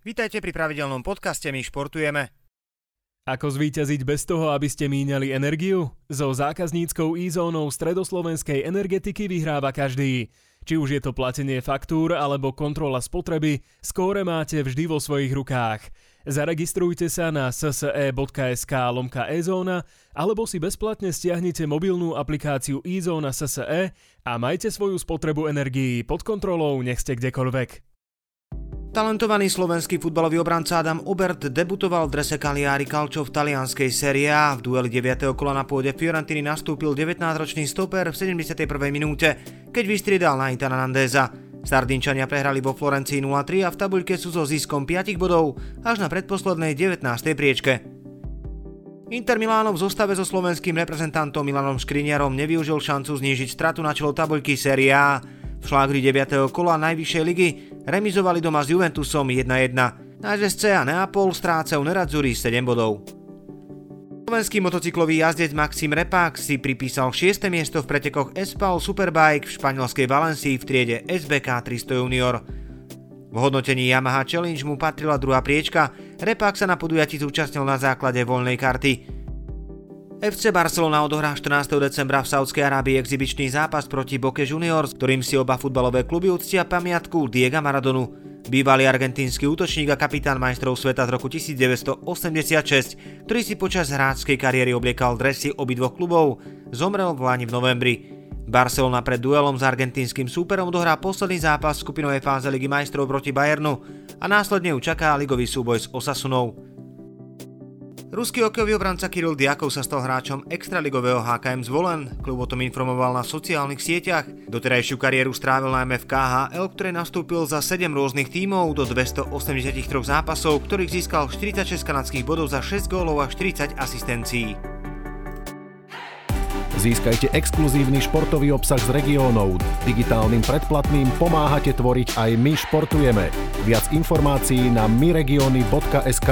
Vítajte pri pravidelnom podcaste My športujeme. Ako zvíťaziť bez toho, aby ste míňali energiu? So zákazníckou e-zónou stredoslovenskej energetiky vyhráva každý. Či už je to platenie faktúr alebo kontrola spotreby, skóre máte vždy vo svojich rukách. Zaregistrujte sa na sse.sk lomka e-zóna alebo si bezplatne stiahnite mobilnú aplikáciu e-zóna SSE a majte svoju spotrebu energií pod kontrolou, nech ste kdekoľvek. Talentovaný slovenský futbalový obranca Adam Obert debutoval v drese Cagliari Calcio v talianskej Serie A. V dueli 9. kola na pôde Fiorentiny nastúpil 19-ročný stoper v 71. minúte, keď vystriedal na Itana Nandeza. Sardinčania prehrali vo Florencii 0-3 a v tabuľke sú so ziskom 5 bodov až na predposlednej 19. priečke. Inter Miláno v zostave so slovenským reprezentantom Milanom Škriniarom nevyužil šancu znížiť stratu na čelo tabuľky Serie A. V šlágri 9. kola najvyššej ligy remizovali doma s Juventusom 1-1. Náš SC a Neapol strácajú Nerazzurri 7 bodov. Slovenský motocyklový jazdec Maxim Repák si pripísal 6. miesto v pretekoch Espal Superbike v španielskej Valencii v triede SBK 300 Junior. V hodnotení Yamaha Challenge mu patrila druhá priečka, Repák sa na podujatí zúčastnil na základe voľnej karty. FC Barcelona odohrá 14. decembra v Saudskej Arábii exibičný zápas proti Boke Juniors, ktorým si oba futbalové kluby uctia pamiatku Diega Maradonu. Bývalý argentínsky útočník a kapitán majstrov sveta z roku 1986, ktorý si počas hráčskej kariéry obliekal dresy obidvoch klubov, zomrel v Lani v novembri. Barcelona pred duelom s argentínskym súperom dohrá posledný zápas skupinovej fáze Ligy majstrov proti Bayernu a následne ju čaká ligový súboj s Osasunou. Ruský hokejový obranca Kiril Diakov sa stal hráčom extraligového HKM zvolen. Klub o tom informoval na sociálnych sieťach. Doterajšiu kariéru strávil najmä v KHL, ktoré nastúpil za 7 rôznych tímov do 283 zápasov, ktorých získal 46 kanadských bodov za 6 gólov a 40 asistencií. Získajte exkluzívny športový obsah z regiónov. Digitálnym predplatným pomáhate tvoriť aj my športujeme. Viac informácií na myregiony.sk.